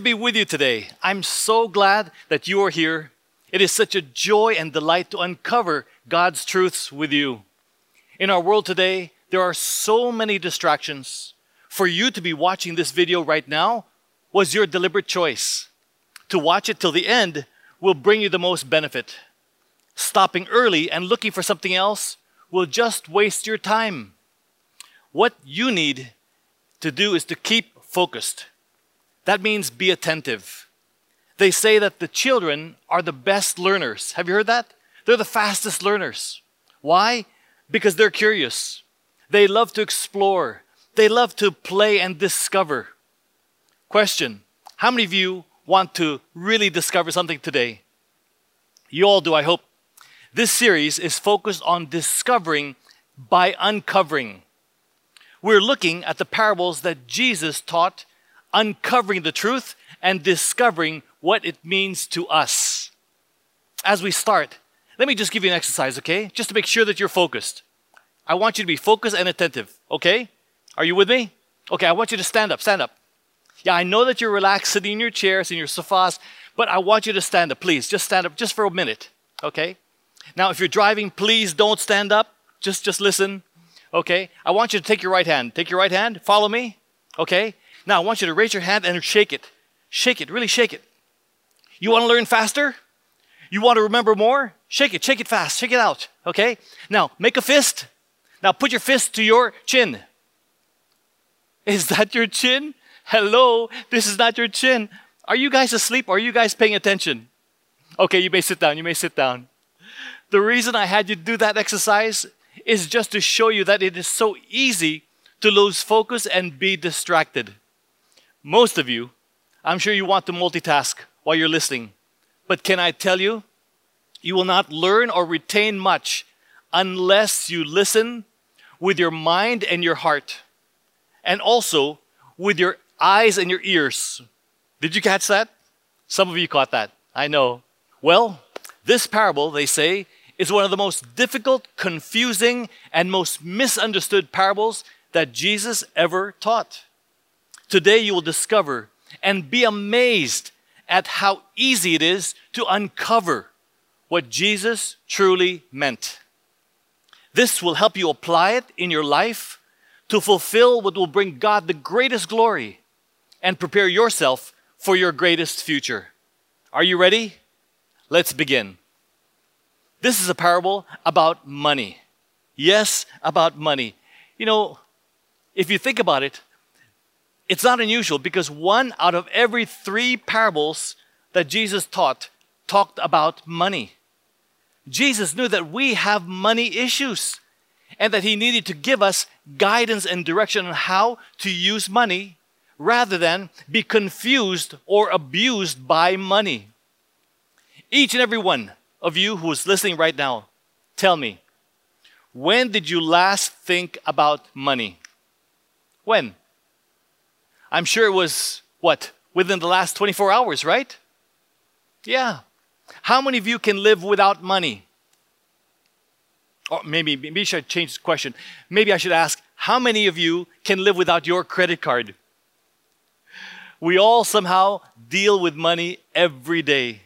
to be with you today. I'm so glad that you are here. It is such a joy and delight to uncover God's truths with you. In our world today, there are so many distractions. For you to be watching this video right now was your deliberate choice. To watch it till the end will bring you the most benefit. Stopping early and looking for something else will just waste your time. What you need to do is to keep focused. That means be attentive. They say that the children are the best learners. Have you heard that? They're the fastest learners. Why? Because they're curious. They love to explore. They love to play and discover. Question How many of you want to really discover something today? You all do, I hope. This series is focused on discovering by uncovering. We're looking at the parables that Jesus taught, uncovering the truth and discovering what it means to us. As we start, let me just give you an exercise, okay? Just to make sure that you're focused. I want you to be focused and attentive, okay? Are you with me? Okay, I want you to stand up, stand up. Yeah, I know that you're relaxed sitting in your chairs, in your sofas, but I want you to stand up, please. Just stand up just for a minute, okay? Now, if you're driving, please don't stand up. Just, just listen. Okay? I want you to take your right hand. Take your right hand. Follow me. Okay? Now, I want you to raise your hand and shake it. Shake it. Really shake it. You want to learn faster? You want to remember more? Shake it. Shake it fast. Shake it out. Okay? Now, make a fist. Now, put your fist to your chin. Is that your chin? Hello? This is not your chin. Are you guys asleep? Are you guys paying attention? Okay, you may sit down. You may sit down. The reason I had you do that exercise is just to show you that it is so easy to lose focus and be distracted. Most of you, I'm sure you want to multitask while you're listening. But can I tell you, you will not learn or retain much unless you listen with your mind and your heart, and also with your eyes and your ears. Did you catch that? Some of you caught that. I know. Well, this parable, they say, is one of the most difficult, confusing, and most misunderstood parables that Jesus ever taught. Today, you will discover and be amazed at how easy it is to uncover what Jesus truly meant. This will help you apply it in your life to fulfill what will bring God the greatest glory and prepare yourself for your greatest future. Are you ready? Let's begin. This is a parable about money. Yes, about money. You know, if you think about it, it's not unusual because one out of every three parables that Jesus taught talked about money. Jesus knew that we have money issues and that he needed to give us guidance and direction on how to use money rather than be confused or abused by money. Each and every one of you who is listening right now, tell me, when did you last think about money? When? I'm sure it was, what, within the last 24 hours, right? Yeah. How many of you can live without money? Or maybe, maybe I should change the question. Maybe I should ask, how many of you can live without your credit card? We all somehow deal with money every day.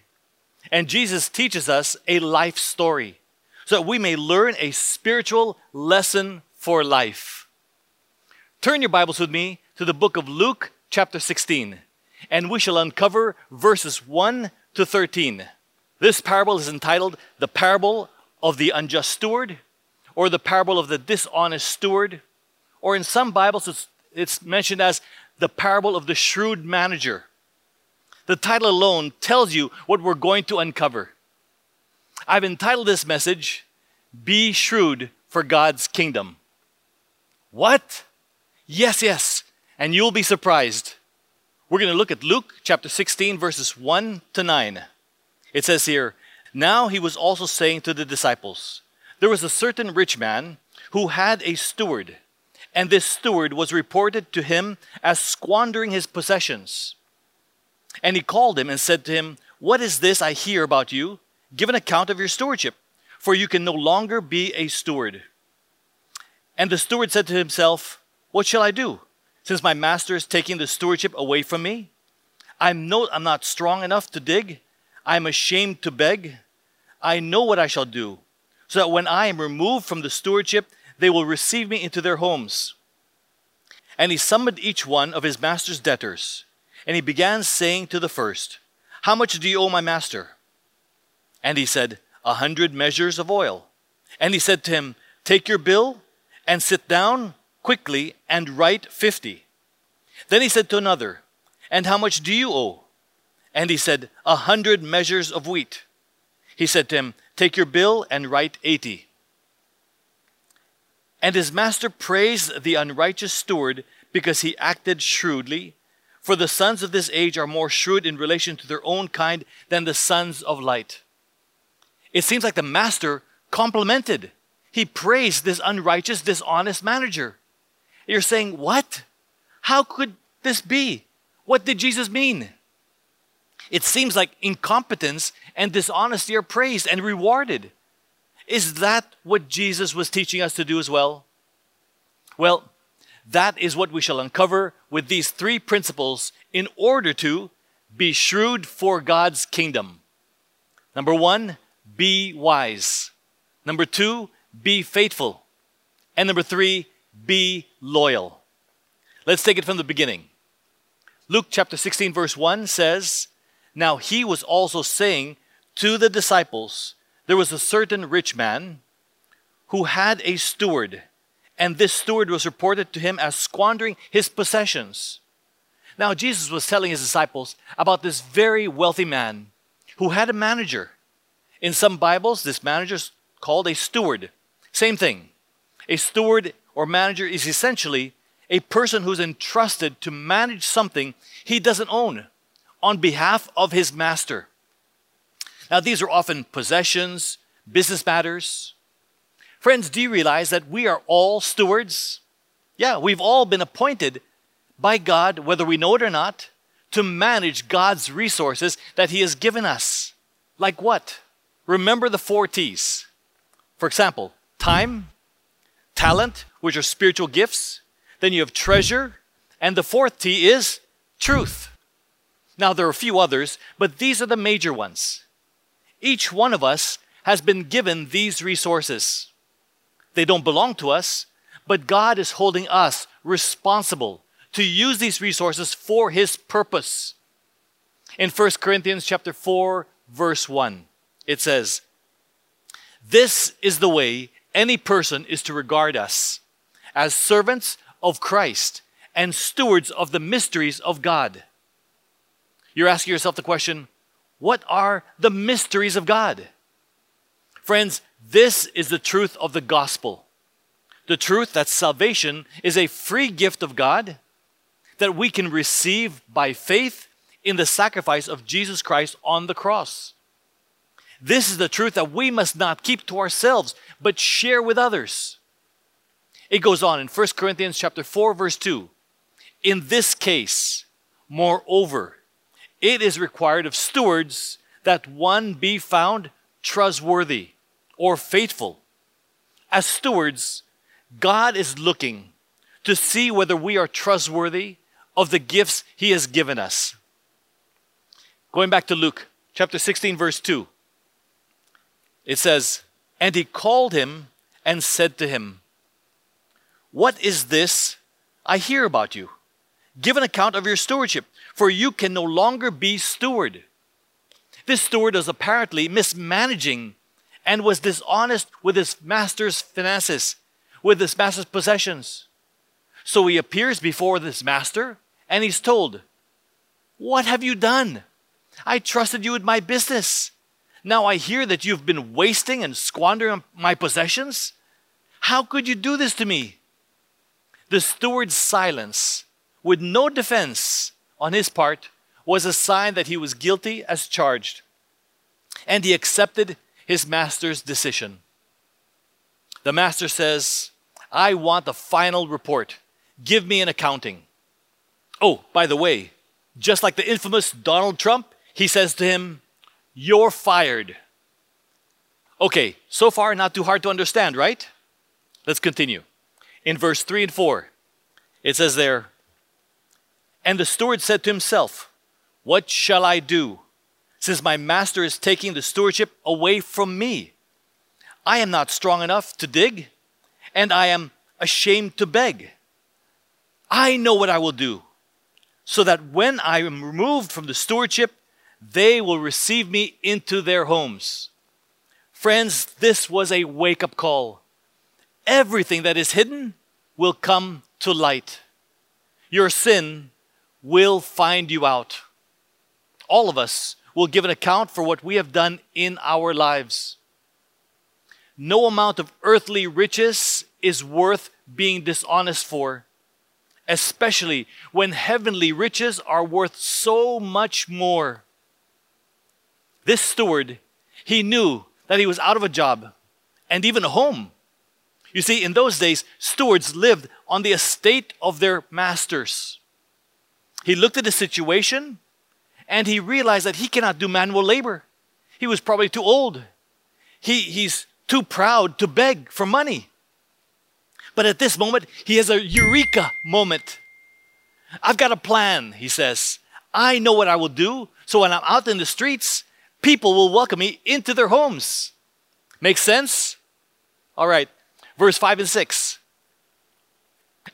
And Jesus teaches us a life story so that we may learn a spiritual lesson for life. Turn your Bibles with me to the book of Luke, chapter 16, and we shall uncover verses 1 to 13. This parable is entitled The Parable of the Unjust Steward, or the Parable of the Dishonest Steward, or in some Bibles it's, it's mentioned as the Parable of the Shrewd Manager. The title alone tells you what we're going to uncover. I've entitled this message, Be Shrewd for God's Kingdom. What? Yes, yes. And you'll be surprised. We're going to look at Luke chapter 16, verses 1 to 9. It says here, Now he was also saying to the disciples, There was a certain rich man who had a steward, and this steward was reported to him as squandering his possessions. And he called him and said to him, What is this I hear about you? Give an account of your stewardship, for you can no longer be a steward. And the steward said to himself, What shall I do, since my master is taking the stewardship away from me? I'm, no, I'm not strong enough to dig. I'm ashamed to beg. I know what I shall do, so that when I am removed from the stewardship, they will receive me into their homes. And he summoned each one of his master's debtors, and he began saying to the first, How much do you owe my master? And he said, A hundred measures of oil. And he said to him, Take your bill and sit down quickly and write fifty. Then he said to another, And how much do you owe? And he said, A hundred measures of wheat. He said to him, Take your bill and write eighty. And his master praised the unrighteous steward because he acted shrewdly. For the sons of this age are more shrewd in relation to their own kind than the sons of light. It seems like the master complimented, he praised this unrighteous, dishonest manager. You're saying, What? How could this be? What did Jesus mean? It seems like incompetence and dishonesty are praised and rewarded. Is that what Jesus was teaching us to do as well? Well, that is what we shall uncover with these three principles in order to be shrewd for God's kingdom. Number one, be wise. Number two, be faithful. And number three, be loyal. Let's take it from the beginning. Luke chapter 16, verse 1 says, Now he was also saying to the disciples, There was a certain rich man who had a steward, and this steward was reported to him as squandering his possessions. Now, Jesus was telling his disciples about this very wealthy man who had a manager. In some Bibles, this manager is called a steward. Same thing. A steward or manager is essentially a person who's entrusted to manage something he doesn't own on behalf of his master. Now, these are often possessions, business matters. Friends, do you realize that we are all stewards? Yeah, we've all been appointed by God, whether we know it or not, to manage God's resources that He has given us. Like what? Remember the four T's. For example, time, talent, which are spiritual gifts. Then you have treasure. And the fourth T is truth. Now, there are a few others, but these are the major ones. Each one of us has been given these resources. They don't belong to us, but God is holding us responsible to use these resources for his purpose. In 1 Corinthians chapter 4 verse 1, it says, "This is the way any person is to regard us as servants of Christ and stewards of the mysteries of God. You're asking yourself the question what are the mysteries of God? Friends, this is the truth of the gospel. The truth that salvation is a free gift of God that we can receive by faith in the sacrifice of Jesus Christ on the cross. This is the truth that we must not keep to ourselves, but share with others. It goes on in 1 Corinthians chapter 4 verse 2. In this case, moreover, it is required of stewards that one be found trustworthy or faithful. As stewards, God is looking to see whether we are trustworthy of the gifts he has given us. Going back to Luke chapter 16 verse 2. It says, And he called him and said to him, What is this I hear about you? Give an account of your stewardship, for you can no longer be steward. This steward was apparently mismanaging and was dishonest with his master's finances, with his master's possessions. So he appears before this master and he's told, What have you done? I trusted you with my business. Now I hear that you've been wasting and squandering my possessions. How could you do this to me? The steward's silence, with no defense on his part, was a sign that he was guilty as charged. And he accepted his master's decision. The master says, I want the final report. Give me an accounting. Oh, by the way, just like the infamous Donald Trump, he says to him, you're fired. Okay, so far not too hard to understand, right? Let's continue. In verse 3 and 4, it says there, And the steward said to himself, What shall I do, since my master is taking the stewardship away from me? I am not strong enough to dig, and I am ashamed to beg. I know what I will do, so that when I am removed from the stewardship, they will receive me into their homes. Friends, this was a wake up call. Everything that is hidden will come to light. Your sin will find you out. All of us will give an account for what we have done in our lives. No amount of earthly riches is worth being dishonest for, especially when heavenly riches are worth so much more. This steward, he knew that he was out of a job and even a home. You see, in those days, stewards lived on the estate of their masters. He looked at the situation and he realized that he cannot do manual labor. He was probably too old. He, he's too proud to beg for money. But at this moment, he has a eureka moment. I've got a plan, he says. I know what I will do, so when I'm out in the streets, people will welcome me into their homes. Make sense? All right, verse 5 and 6.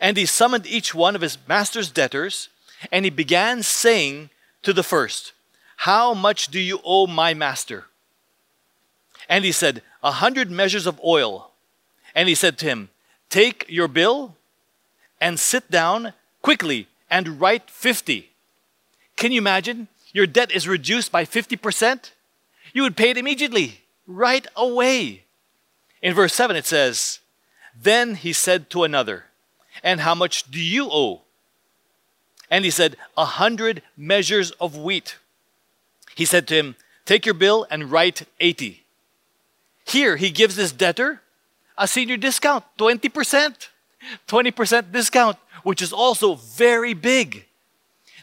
And he summoned each one of his master's debtors, and he began saying to the first, How much do you owe my master? And he said, A hundred measures of oil. And he said to him, Take your bill and sit down quickly and write 50. Can you imagine? Your debt is reduced by 50%. You would pay it immediately, right away. In verse 7, it says, Then he said to another, And how much do you owe? And he said, A hundred measures of wheat. He said to him, Take your bill and write 80. Here he gives this debtor a senior discount, 20%. 20% discount, which is also very big.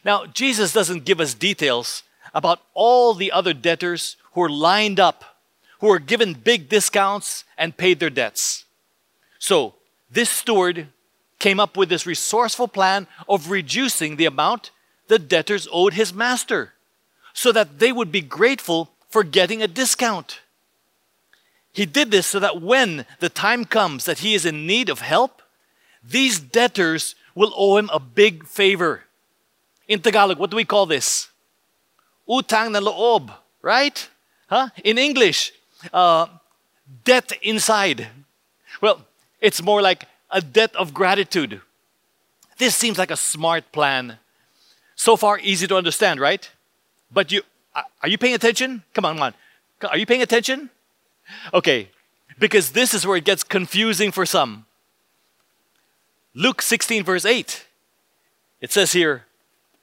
Now, Jesus doesn't give us details about all the other debtors who are lined up, who are given big discounts and paid their debts. So, this steward came up with this resourceful plan of reducing the amount the debtors owed his master so that they would be grateful for getting a discount. He did this so that when the time comes that he is in need of help, these debtors will owe him a big favor. In Tagalog, what do we call this? Utang na loob, right? Huh? In English, uh, debt inside. Well, it's more like a debt of gratitude. This seems like a smart plan. So far, easy to understand, right? But you, are you paying attention? Come on, come on. Are you paying attention? Okay, because this is where it gets confusing for some. Luke 16, verse 8. It says here,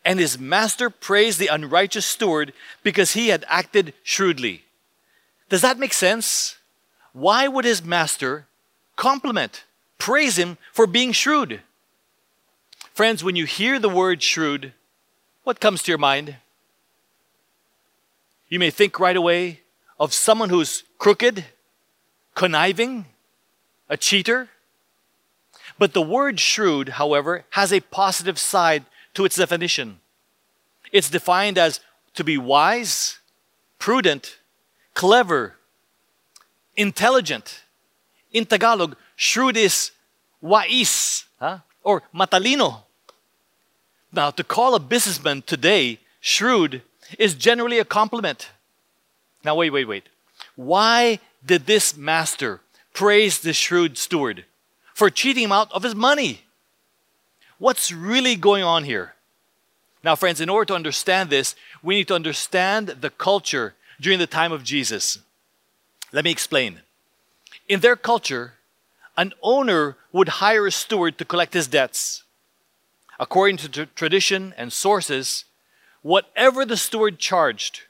and his master praised the unrighteous steward because he had acted shrewdly. Does that make sense? Why would his master compliment praise him for being shrewd. Friends, when you hear the word shrewd, what comes to your mind? You may think right away of someone who's crooked, conniving, a cheater. But the word shrewd, however, has a positive side to its definition. It's defined as to be wise, prudent, clever, intelligent. In Tagalog, Shrewd is wais huh? or matalino. Now, to call a businessman today shrewd is generally a compliment. Now, wait, wait, wait. Why did this master praise the shrewd steward? For cheating him out of his money. What's really going on here? Now, friends, in order to understand this, we need to understand the culture during the time of Jesus. Let me explain. In their culture, an owner would hire a steward to collect his debts. According to tradition and sources, whatever the steward charged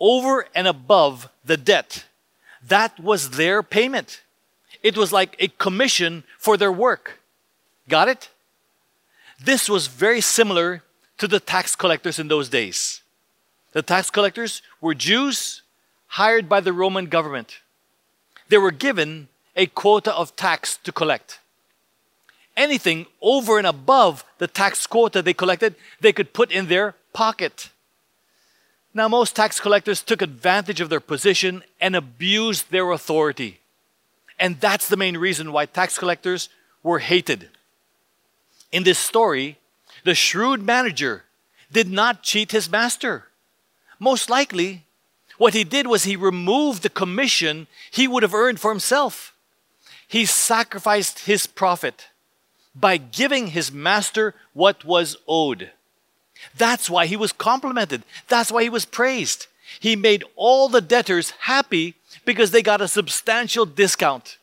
over and above the debt, that was their payment. It was like a commission for their work. Got it? This was very similar to the tax collectors in those days. The tax collectors were Jews hired by the Roman government. They were given a quota of tax to collect. Anything over and above the tax quota they collected, they could put in their pocket. Now, most tax collectors took advantage of their position and abused their authority. And that's the main reason why tax collectors were hated. In this story, the shrewd manager did not cheat his master. Most likely, what he did was he removed the commission he would have earned for himself. He sacrificed his profit by giving his master what was owed. That's why he was complimented. That's why he was praised. He made all the debtors happy because they got a substantial discount.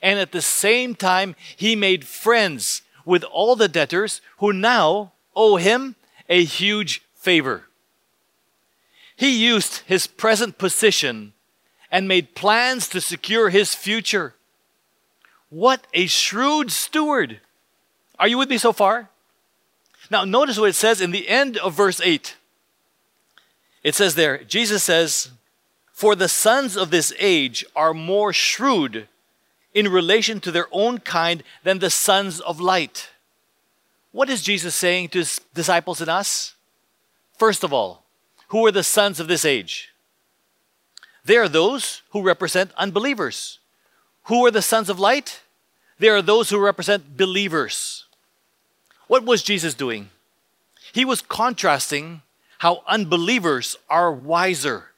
And at the same time, he made friends with all the debtors who now owe him a huge favor. He used his present position and made plans to secure his future. What a shrewd steward! Are you with me so far? Now, notice what it says in the end of verse 8. It says there, Jesus says, For the sons of this age are more shrewd in relation to their own kind than the sons of light. What is Jesus saying to his disciples and us? First of all, who are the sons of this age? They are those who represent unbelievers. Who are the sons of light? They are those who represent believers. What was Jesus doing? He was contrasting how unbelievers are wiser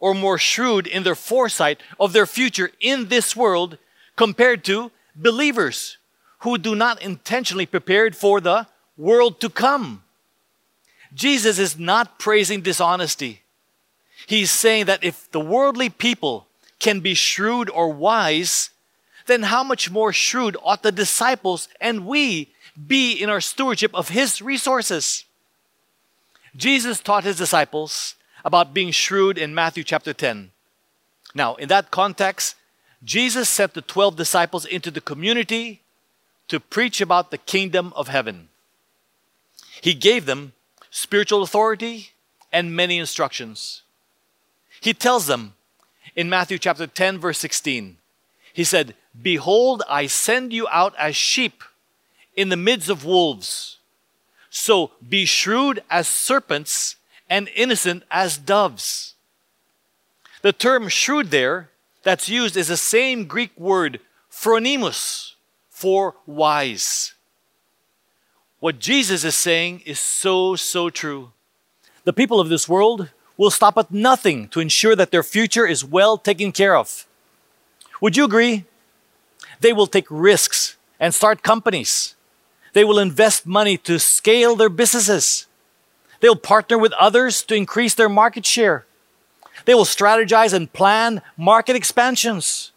or more shrewd in their foresight of their future in this world compared to believers who do not intentionally prepared for the world to come. Jesus is not praising dishonesty. He's saying that if the worldly people can be shrewd or wise, then how much more shrewd ought the disciples and we be in our stewardship of His resources? Jesus taught His disciples about being shrewd in Matthew chapter 10. Now, in that context, Jesus sent the 12 disciples into the community to preach about the kingdom of heaven. He gave them spiritual authority and many instructions. He tells them in Matthew chapter 10, verse 16, He said, Behold, I send you out as sheep in the midst of wolves. So be shrewd as serpents and innocent as doves. The term shrewd there that's used is the same Greek word phronimos, for wise. What Jesus is saying is so, so true. The people of this world will stop at nothing to ensure that their future is well taken care of. Would you agree? They will take risks and start companies. They will invest money to scale their businesses. They'll partner with others to increase their market share. They will strategize and plan market expansions.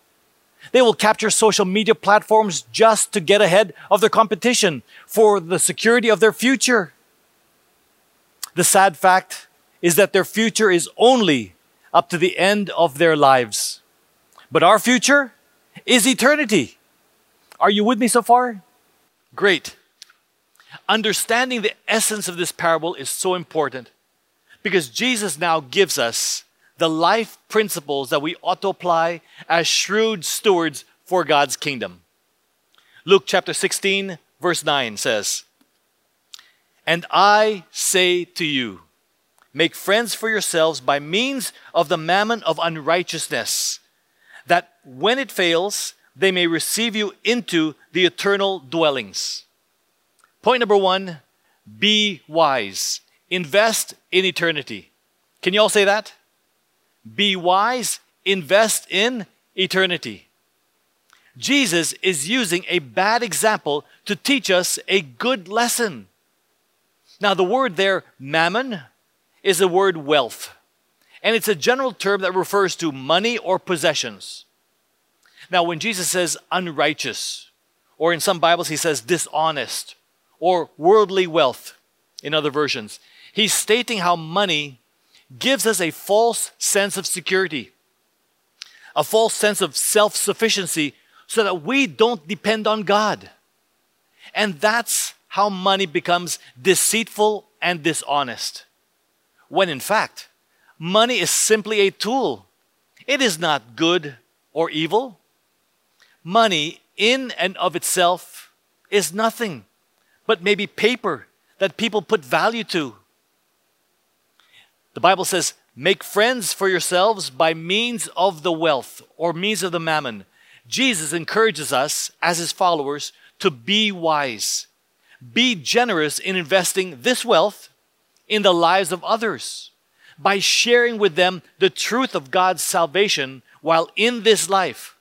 They will capture social media platforms just to get ahead of their competition for the security of their future. The sad fact is that their future is only up to the end of their lives. But our future is eternity. Are you with me so far? Great. Understanding the essence of this parable is so important because Jesus now gives us the life principles that we ought to apply as shrewd stewards for God's kingdom. Luke chapter 16, verse 9 says, And I say to you, make friends for yourselves by means of the mammon of unrighteousness, that when it fails, they may receive you into the eternal dwellings. Point number one be wise, invest in eternity. Can you all say that? Be wise, invest in eternity. Jesus is using a bad example to teach us a good lesson. Now, the word there, mammon, is the word wealth, and it's a general term that refers to money or possessions. Now, when Jesus says unrighteous, or in some Bibles he says dishonest, or worldly wealth, in other versions, he's stating how money gives us a false sense of security, a false sense of self sufficiency, so that we don't depend on God. And that's how money becomes deceitful and dishonest. When in fact, money is simply a tool, it is not good or evil. Money, in and of itself, is nothing but maybe paper that people put value to The Bible says, Make friends for yourselves by means of the wealth or means of the mammon. Jesus encourages us as his followers to be wise. Be generous in investing this wealth in the lives of others by sharing with them the truth of God's salvation while in this life,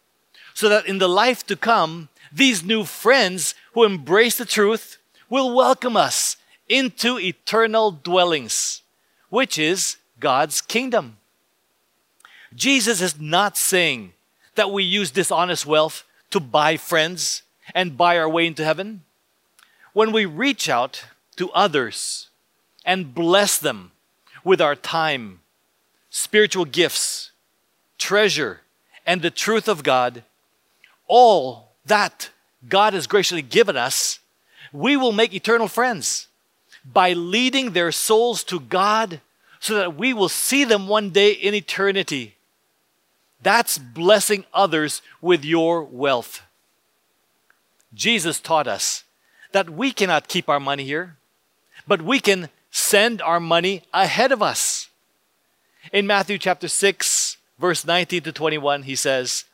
so that in the life to come, these new friends who embrace the truth will welcome us into eternal dwellings, which is God's kingdom. Jesus is not saying that we use dishonest wealth to buy friends and buy our way into heaven. When we reach out to others and bless them with our time, spiritual gifts, treasure, and the truth of God, all that God has graciously given us, we will make eternal friends by leading their souls to God so that we will see them one day in eternity. That's blessing others with your wealth. Jesus taught us that we cannot keep our money here, but we can send our money ahead of us. In Matthew chapter 6, verse 19 to 21, he says,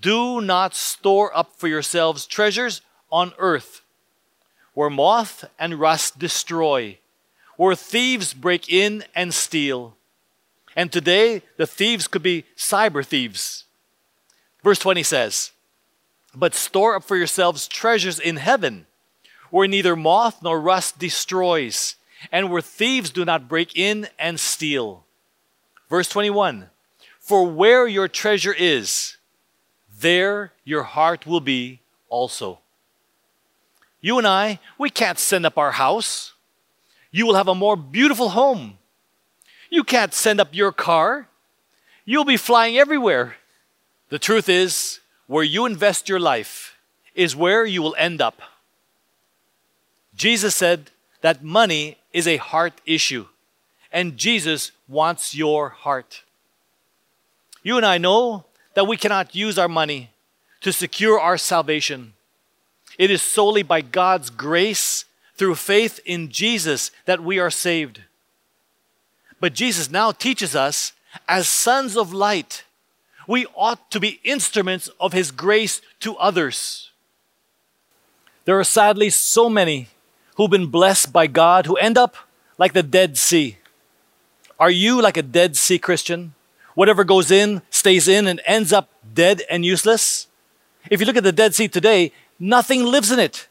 Do not store up for yourselves treasures on earth, where moth and rust destroy where thieves break in and steal. And today, the thieves could be cyber thieves. Verse 20 says, But store up for yourselves treasures in heaven, where neither moth nor rust destroys, and where thieves do not break in and steal. Verse 21 For where your treasure is, there your heart will be also. You and I, we can't send up our house you will have a more beautiful home. You can't send up your car. You'll be flying everywhere. The truth is, where you invest your life is where you will end up. Jesus said that money is a heart issue, and Jesus wants your heart. You and I know that we cannot use our money to secure our salvation. It is solely by God's grace through faith in Jesus that we are saved. But Jesus now teaches us, as sons of light, we ought to be instruments of His grace to others. There are sadly so many who've been blessed by God who end up like the Dead Sea. Are you like a Dead Sea Christian? Whatever goes in stays in and ends up dead and useless? If you look at the Dead Sea today, nothing lives in it.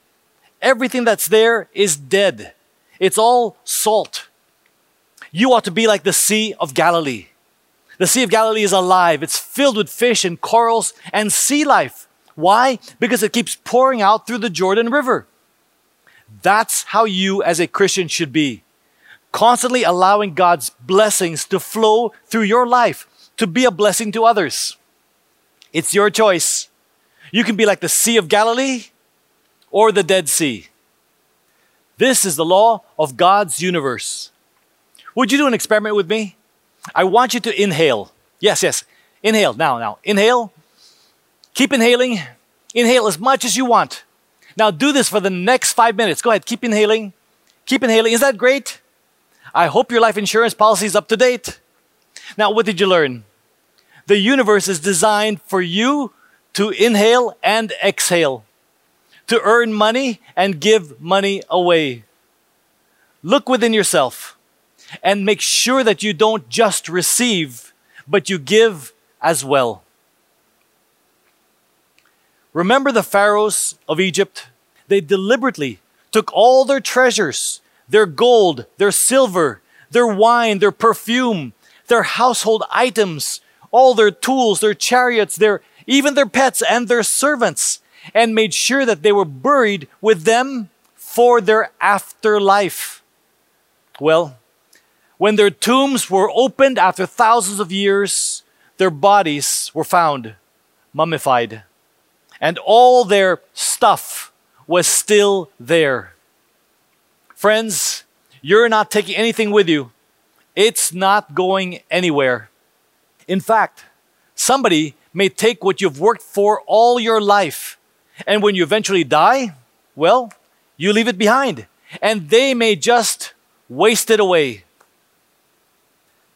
Everything that's there is dead. It's all salt. You ought to be like the Sea of Galilee. The Sea of Galilee is alive. It's filled with fish and corals and sea life. Why? Because it keeps pouring out through the Jordan River. That's how you as a Christian should be. Constantly allowing God's blessings to flow through your life to be a blessing to others. It's your choice. You can be like the Sea of Galilee or the Dead Sea. This is the law of God's universe. Would you do an experiment with me? I want you to inhale. Yes, yes. Inhale. Now, now. Inhale. Keep inhaling. Inhale as much as you want. Now do this for the next five minutes. Go ahead. Keep inhaling. Keep inhaling. Is that great? I hope your life insurance policy is up to date. Now, what did you learn? The universe is designed for you to inhale and exhale to earn money and give money away. Look within yourself and make sure that you don't just receive, but you give as well. Remember the pharaohs of Egypt? They deliberately took all their treasures, their gold, their silver, their wine, their perfume, their household items, all their tools, their chariots, their even their pets and their servants, and made sure that they were buried with them for their afterlife. Well, when their tombs were opened after thousands of years, their bodies were found mummified, and all their stuff was still there. Friends, you're not taking anything with you. It's not going anywhere. In fact, somebody may take what you've worked for all your life and when you eventually die, well, you leave it behind. And they may just waste it away.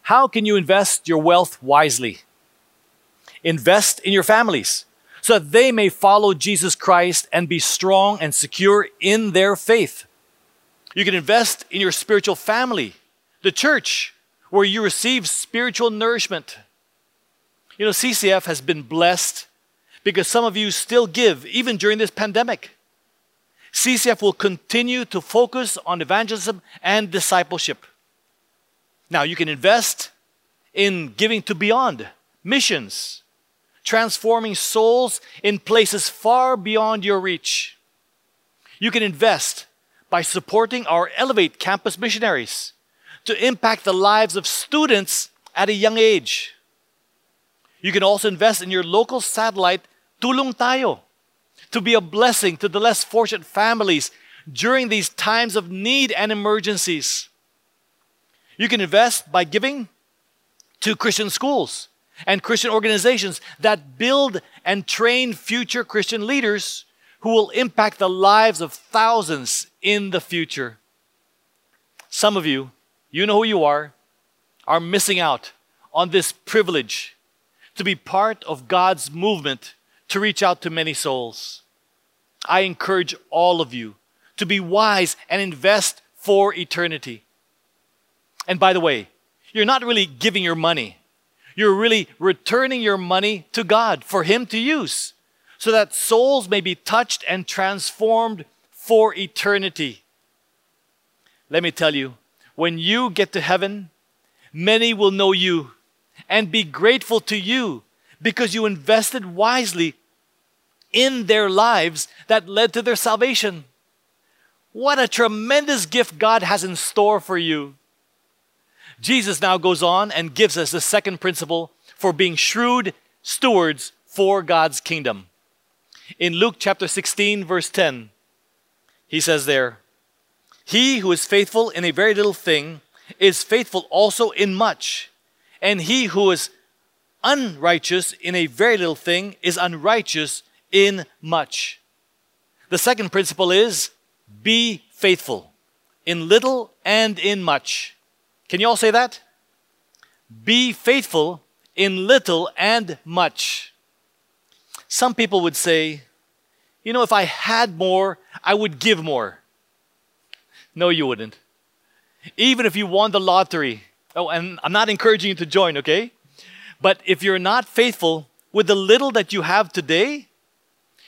How can you invest your wealth wisely? Invest in your families so that they may follow Jesus Christ and be strong and secure in their faith. You can invest in your spiritual family, the church, where you receive spiritual nourishment. You know, CCF has been blessed because some of you still give, even during this pandemic. CCF will continue to focus on evangelism and discipleship. Now, you can invest in giving to beyond, missions, transforming souls in places far beyond your reach. You can invest by supporting our Elevate campus missionaries to impact the lives of students at a young age. You can also invest in your local satellite, Tulong Tayo, to be a blessing to the less fortunate families during these times of need and emergencies. You can invest by giving to Christian schools and Christian organizations that build and train future Christian leaders who will impact the lives of thousands in the future. Some of you, you know who you are, are missing out on this privilege to be part of God's movement to reach out to many souls. I encourage all of you to be wise and invest for eternity. And by the way, you're not really giving your money. You're really returning your money to God for Him to use so that souls may be touched and transformed for eternity. Let me tell you, when you get to heaven, many will know you and be grateful to you because you invested wisely in their lives that led to their salvation. What a tremendous gift God has in store for you. Jesus now goes on and gives us the second principle for being shrewd stewards for God's kingdom. In Luke chapter 16, verse 10, he says there, He who is faithful in a very little thing is faithful also in much, and he who is unrighteous in a very little thing is unrighteous in much. The second principle is be faithful in little and in much. Can you all say that? Be faithful in little and much. Some people would say, you know, if I had more, I would give more. No, you wouldn't. Even if you won the lottery. Oh, and I'm not encouraging you to join, okay? But if you're not faithful with the little that you have today,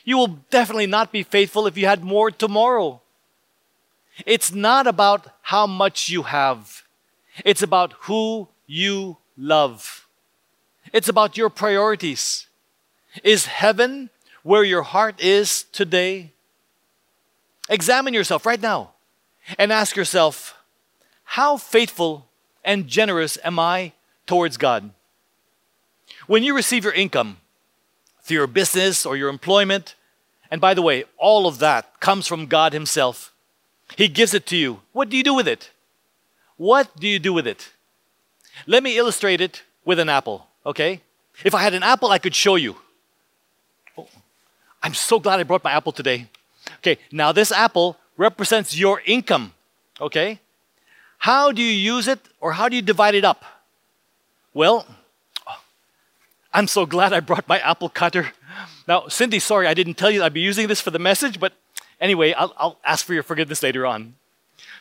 you will definitely not be faithful if you had more tomorrow. It's not about how much you have. It's about who you love. It's about your priorities. Is heaven where your heart is today? Examine yourself right now and ask yourself, how faithful and generous am I towards God? When you receive your income through your business or your employment, and by the way, all of that comes from God Himself. He gives it to you. What do you do with it? What do you do with it? Let me illustrate it with an apple, okay? If I had an apple, I could show you. Oh, I'm so glad I brought my apple today. Okay, now this apple represents your income, okay? How do you use it or how do you divide it up? Well, I'm so glad I brought my apple cutter. Now, Cindy, sorry, I didn't tell you I'd be using this for the message, but anyway, I'll, I'll ask for your forgiveness later on.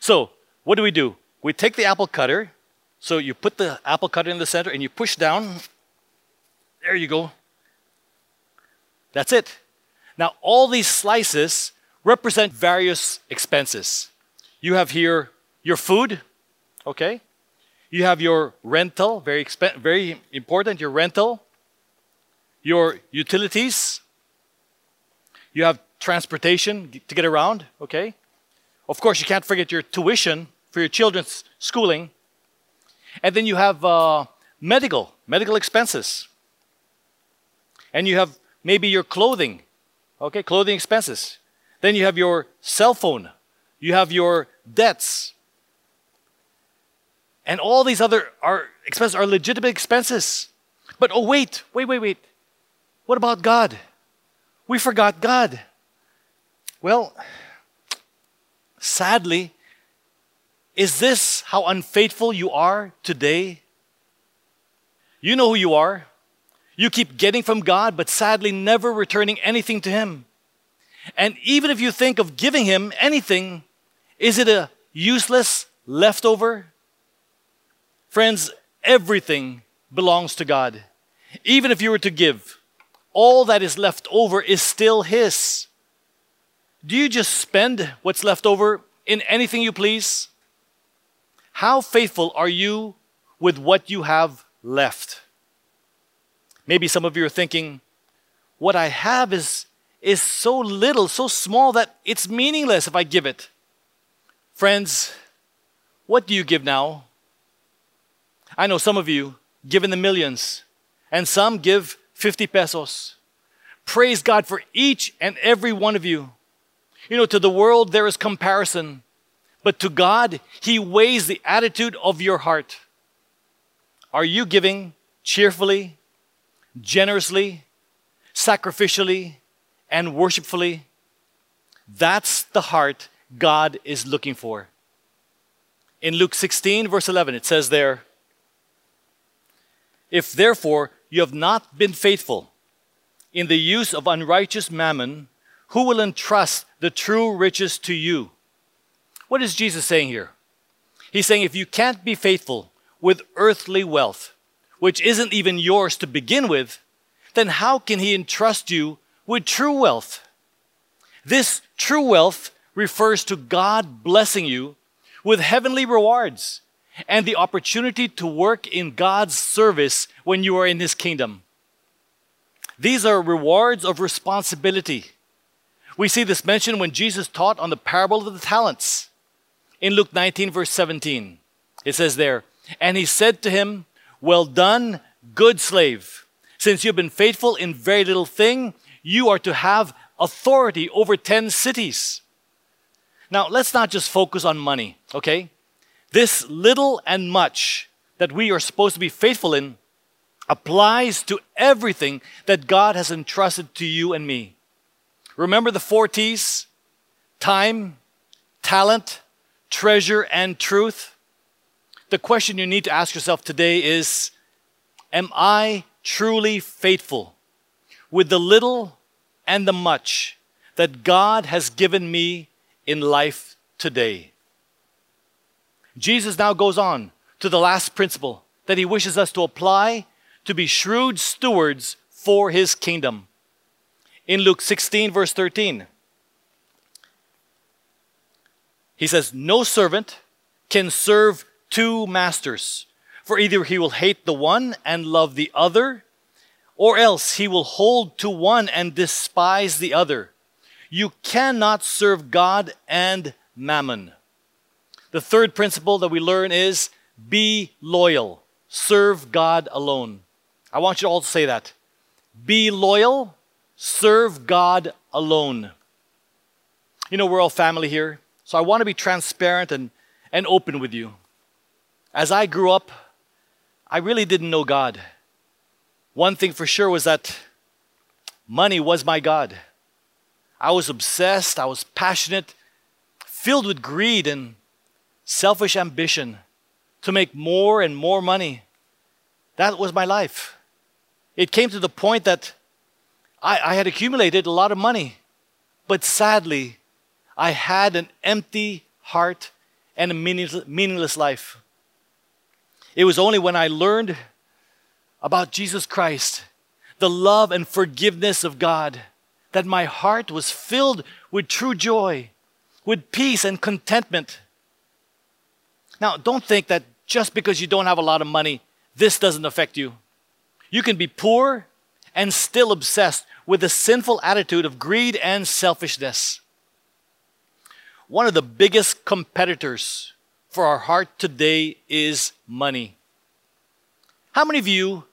So, what do we do? we take the apple cutter. So you put the apple cutter in the center and you push down. There you go. That's it. Now, all these slices represent various expenses. You have here your food, okay? You have your rental, very, very important, your rental, your utilities, you have transportation to get around, okay? Of course, you can't forget your tuition for your children's schooling. And then you have uh, medical, medical expenses. And you have maybe your clothing, okay, clothing expenses. Then you have your cell phone. You have your debts. And all these other are expenses are legitimate expenses. But oh wait, wait, wait, wait. What about God? We forgot God. Well, sadly, is this how unfaithful you are today? You know who you are. You keep getting from God, but sadly never returning anything to Him. And even if you think of giving Him anything, is it a useless leftover? Friends, everything belongs to God. Even if you were to give, all that is left over is still His. Do you just spend what's left over in anything you please? How faithful are you with what you have left? Maybe some of you are thinking, what I have is, is so little, so small that it's meaningless if I give it. Friends, what do you give now? I know some of you give in the millions, and some give 50 pesos. Praise God for each and every one of you. You know, to the world there is comparison, but to God, He weighs the attitude of your heart. Are you giving cheerfully, generously, sacrificially, and worshipfully? That's the heart God is looking for. In Luke 16, verse 11, it says there, If therefore you have not been faithful in the use of unrighteous mammon, who will entrust the true riches to you? What is Jesus saying here? He's saying if you can't be faithful with earthly wealth, which isn't even yours to begin with, then how can He entrust you with true wealth? This true wealth refers to God blessing you with heavenly rewards and the opportunity to work in God's service when you are in His kingdom. These are rewards of responsibility we see this mentioned when Jesus taught on the parable of the talents. In Luke 19, verse 17, it says there, And he said to him, Well done, good slave. Since you've been faithful in very little thing, you are to have authority over 10 cities. Now, let's not just focus on money, okay? This little and much that we are supposed to be faithful in applies to everything that God has entrusted to you and me. Remember the four T's time, talent, treasure, and truth? The question you need to ask yourself today is Am I truly faithful with the little and the much that God has given me in life today? Jesus now goes on to the last principle that he wishes us to apply to be shrewd stewards for his kingdom in Luke 16, verse 13. He says, No servant can serve two masters, for either he will hate the one and love the other, or else he will hold to one and despise the other. You cannot serve God and mammon. The third principle that we learn is be loyal, serve God alone. I want you all to say that. Be loyal, serve God alone. You know, we're all family here, so I want to be transparent and, and open with you. As I grew up, I really didn't know God. One thing for sure was that money was my God. I was obsessed, I was passionate, filled with greed and selfish ambition to make more and more money. That was my life. It came to the point that I, I had accumulated a lot of money, but sadly, I had an empty heart and a meaningless, meaningless life. It was only when I learned about Jesus Christ, the love and forgiveness of God, that my heart was filled with true joy, with peace and contentment. Now, don't think that just because you don't have a lot of money, this doesn't affect you. You can be poor and still obsessed with a sinful attitude of greed and selfishness. One of the biggest competitors for our heart today is money. How many of you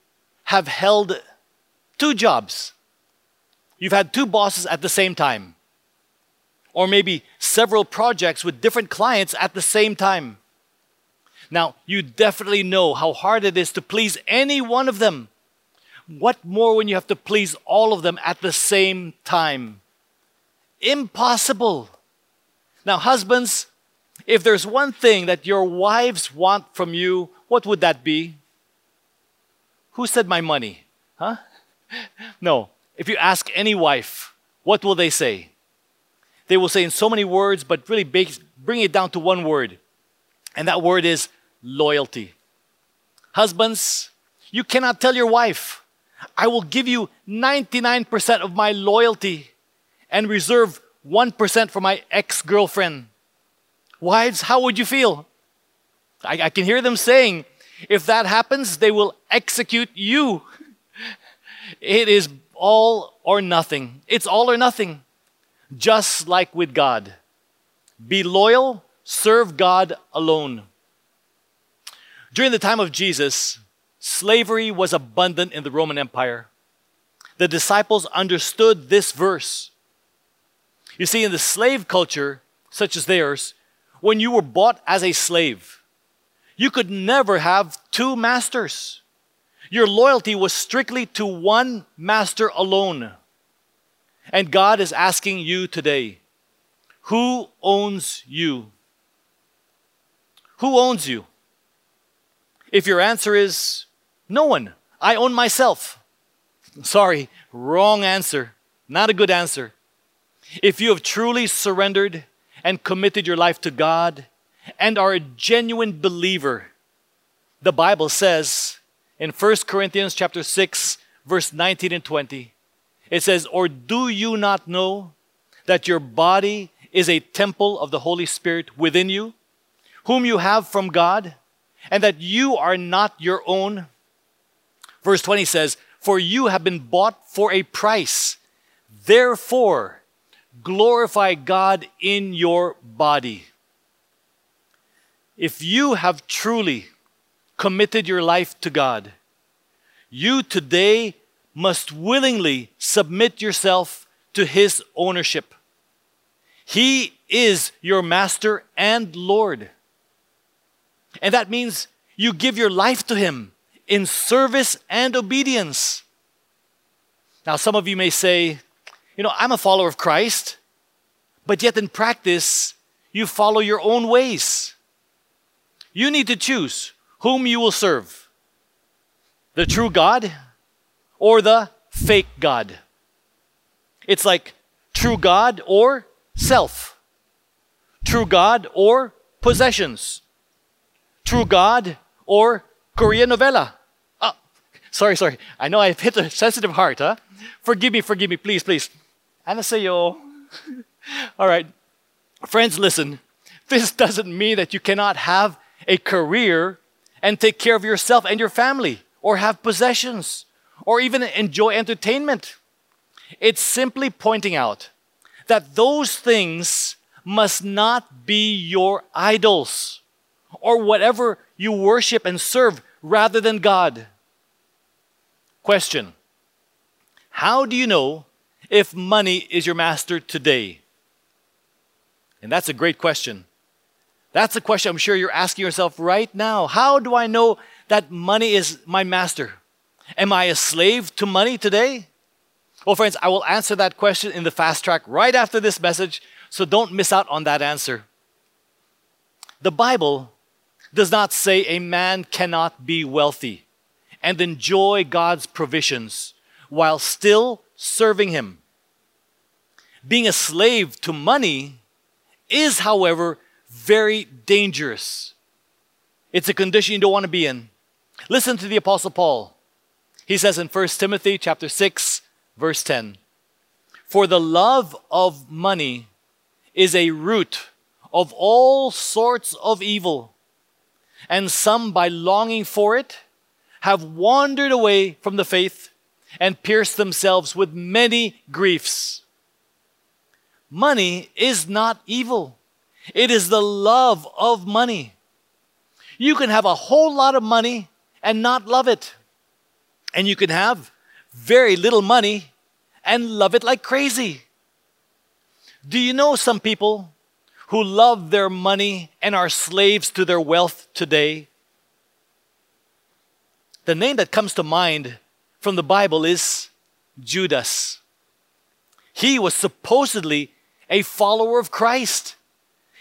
have held two jobs? You've had two bosses at the same time, or maybe several projects with different clients at the same time. Now, you definitely know how hard it is to please any one of them what more when you have to please all of them at the same time? Impossible. Now, husbands, if there's one thing that your wives want from you, what would that be? Who said my money? Huh? No. If you ask any wife, what will they say? They will say in so many words, but really bring it down to one word. And that word is loyalty. Husbands, you cannot tell your wife, I will give you 99% of my loyalty and reserve 1% for my ex girlfriend. Wives, how would you feel? I, I, can hear them saying, if that happens, they will execute you. It is all or nothing. It's all or nothing. Just like with God. Be loyal, serve God alone. During the time of Jesus, slavery was abundant in the Roman Empire. The disciples understood this verse. You see, in the slave culture, such as theirs, when you were bought as a slave, you could never have two masters. Your loyalty was strictly to one master alone. And God is asking you today who owns you? Who owns you? If your answer is no one, I own myself. Sorry, wrong answer. Not a good answer. If you have truly surrendered and committed your life to God and are a genuine believer, the Bible says in 1 Corinthians chapter 6 verse 19 and 20, it says, "Or do you not know that your body is a temple of the Holy Spirit within you, whom you have from God, and that you are not your own?" Verse 20 says, "For you have been bought for a price. Therefore, glorify God in your body." If you have truly committed your life to God, you today must willingly submit yourself to His ownership. He is your master and Lord. And that means you give your life to Him in service and obedience. Now, some of you may say, you know, I'm a follower of Christ, but yet in practice, you follow your own ways. You need to choose whom you will serve the true God or the fake God. It's like true God or self, true God or possessions, true God or Korean novella. Oh, sorry, sorry. I know I've hit a sensitive heart, huh? Forgive me, forgive me, please, please. Anasayo. All right. Friends, listen. This doesn't mean that you cannot have a career and take care of yourself and your family, or have possessions, or even enjoy entertainment. It's simply pointing out that those things must not be your idols or whatever you worship and serve rather than God. Question How do you know if money is your master today? And that's a great question. That's a question I'm sure you're asking yourself right now. How do I know that money is my master? Am I a slave to money today? Well, friends, I will answer that question in the fast track right after this message, so don't miss out on that answer. The Bible does not say a man cannot be wealthy and enjoy God's provisions while still serving Him. Being a slave to money is, however, very dangerous. It's a condition you don't want to be in. Listen to the apostle Paul. He says in 1 Timothy chapter 6 verse 10, "For the love of money is a root of all sorts of evil, and some by longing for it have wandered away from the faith and pierced themselves with many griefs." Money is not evil. It is the love of money. You can have a whole lot of money and not love it. And you can have very little money and love it like crazy. Do you know some people who love their money and are slaves to their wealth today? The name that comes to mind from the Bible is Judas. He was supposedly a follower of Christ.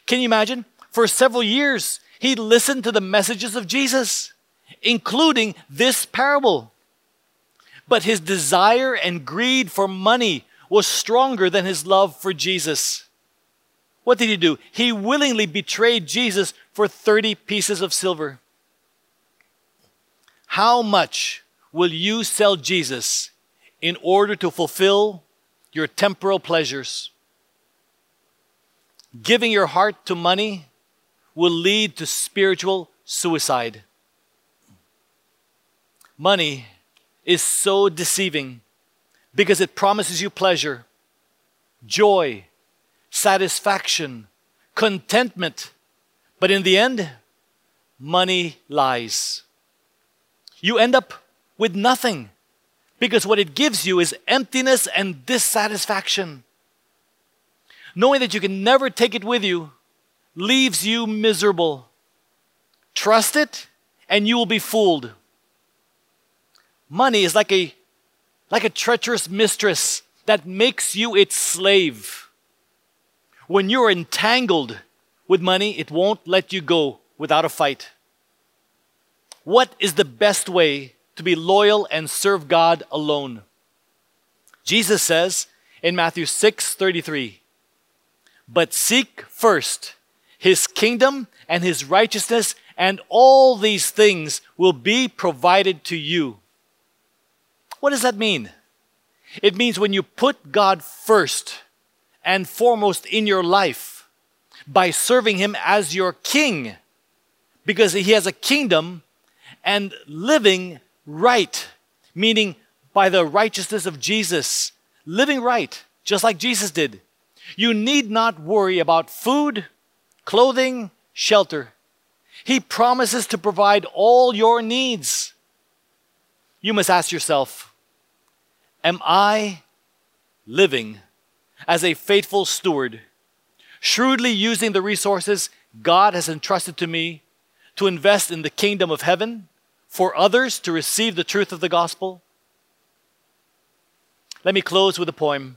Can you imagine? For several years, he listened to the messages of Jesus, including this parable. But his desire and greed for money was stronger than his love for Jesus. What did he do? He willingly betrayed Jesus for 30 pieces of silver. How much will you sell Jesus in order to fulfill your temporal pleasures? Giving your heart to money will lead to spiritual suicide. Money is so deceiving because it promises you pleasure, joy, satisfaction, contentment. But in the end, money lies. You end up with nothing because what it gives you is emptiness and dissatisfaction. Knowing that you can never take it with you leaves you miserable. Trust it, and you will be fooled. Money is like a, like a treacherous mistress that makes you its slave. When you're entangled with money, it won't let you go without a fight. What is the best way to be loyal and serve God alone? Jesus says in Matthew 6 33, But seek first his kingdom and his righteousness, and all these things will be provided to you. What does that mean? It means when you put God first and foremost in your life by serving Him as your king, because He has a kingdom and living right, meaning by the righteousness of Jesus, living right, just like Jesus did. You need not worry about food, clothing, shelter. He promises to provide all your needs. You must ask yourself Am I living as a faithful steward, shrewdly using the resources God has entrusted to me to invest in the kingdom of heaven for others to receive the truth of the gospel? Let me close with a poem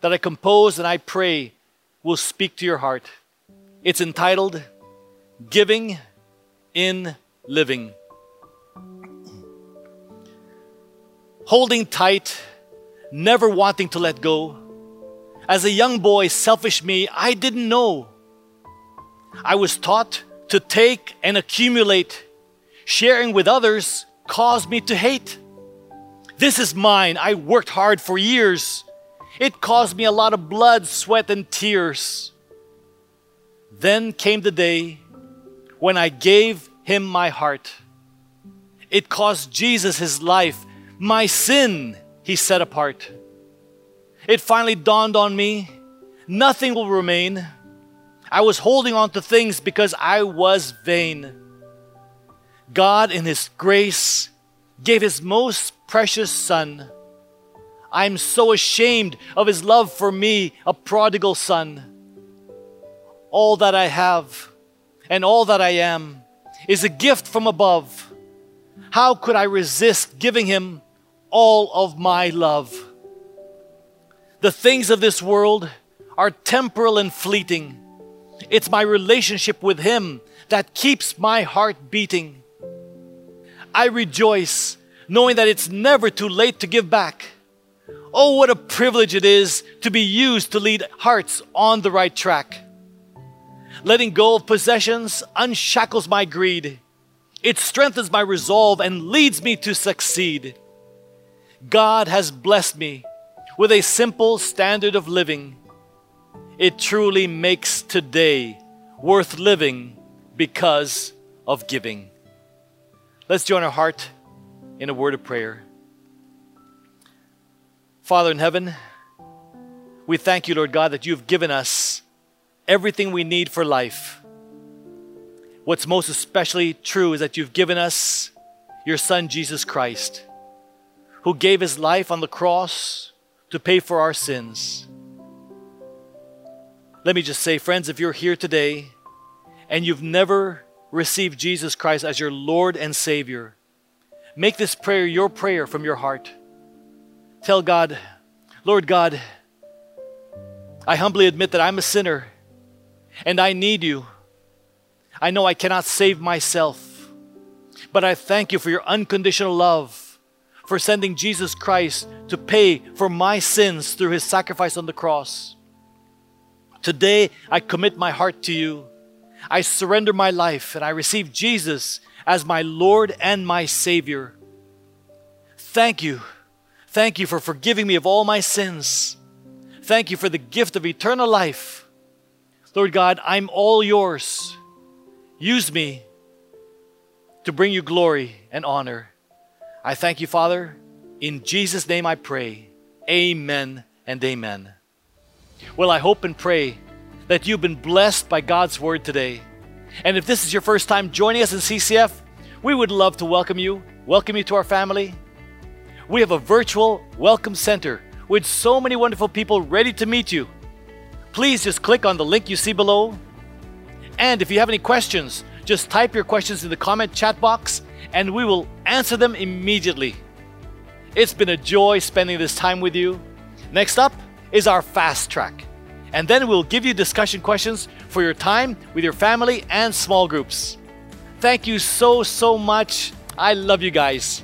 that I composed and I pray will speak to your heart. It's entitled Giving in Living. Holding tight, never wanting to let go. As a young boy, selfish me, I didn't know. I was taught to take and accumulate. Sharing with others caused me to hate. This is mine. I worked hard for years. It caused me a lot of blood, sweat, and tears. Then came the day when I gave him my heart. It cost Jesus his life. My sin he set apart. It finally dawned on me nothing will remain. I was holding on to things because I was vain. God, in His grace, gave His most precious Son. I'm so ashamed of His love for me, a prodigal son. All that I have and all that I am is a gift from above. How could I resist giving Him all of my love? The things of this world are temporal and fleeting. It's my relationship with Him that keeps my heart beating. I rejoice knowing that it's never too late to give back. Oh, what a privilege it is to be used to lead hearts on the right track. Letting go of possessions unshackles my greed. It strengthens my resolve and leads me to succeed. God has blessed me with a simple standard of living. It truly makes today worth living because of giving. Let's join our heart in a word of prayer. Father in heaven, we thank you, Lord God, that you've given us everything we need for life. What's most especially true is that you've given us your Son, Jesus Christ, who gave his life on the cross to pay for our sins. Let me just say, friends, if you're here today and you've never received Jesus Christ as your Lord and Savior, make this prayer your prayer from your heart. Tell God, Lord God, I humbly admit that I'm a sinner and I need you. I know I cannot save myself, but I thank you for your unconditional love, for sending Jesus Christ to pay for my sins through his sacrifice on the cross. Today, I commit my heart to you. I surrender my life and I receive Jesus as my Lord and my Savior. Thank you. Thank you for forgiving me of all my sins. Thank you for the gift of eternal life. Lord God, I'm all yours. Use me to bring you glory and honor. I thank you, Father. In Jesus' name I pray. Amen and amen. Well, I hope and pray that you've been blessed by God's word today. And if this is your first time joining us in CCF, we would love to welcome you, welcome you to our family. We have a virtual welcome center with so many wonderful people ready to meet you. Please just click on the link you see below. And if you have any questions, just type your questions in the comment chat box and we will answer them immediately. It's been a joy spending this time with you. Next up is our fast track. And then we'll give you discussion questions for your time with your family and small groups. Thank you so, so much. I love you guys.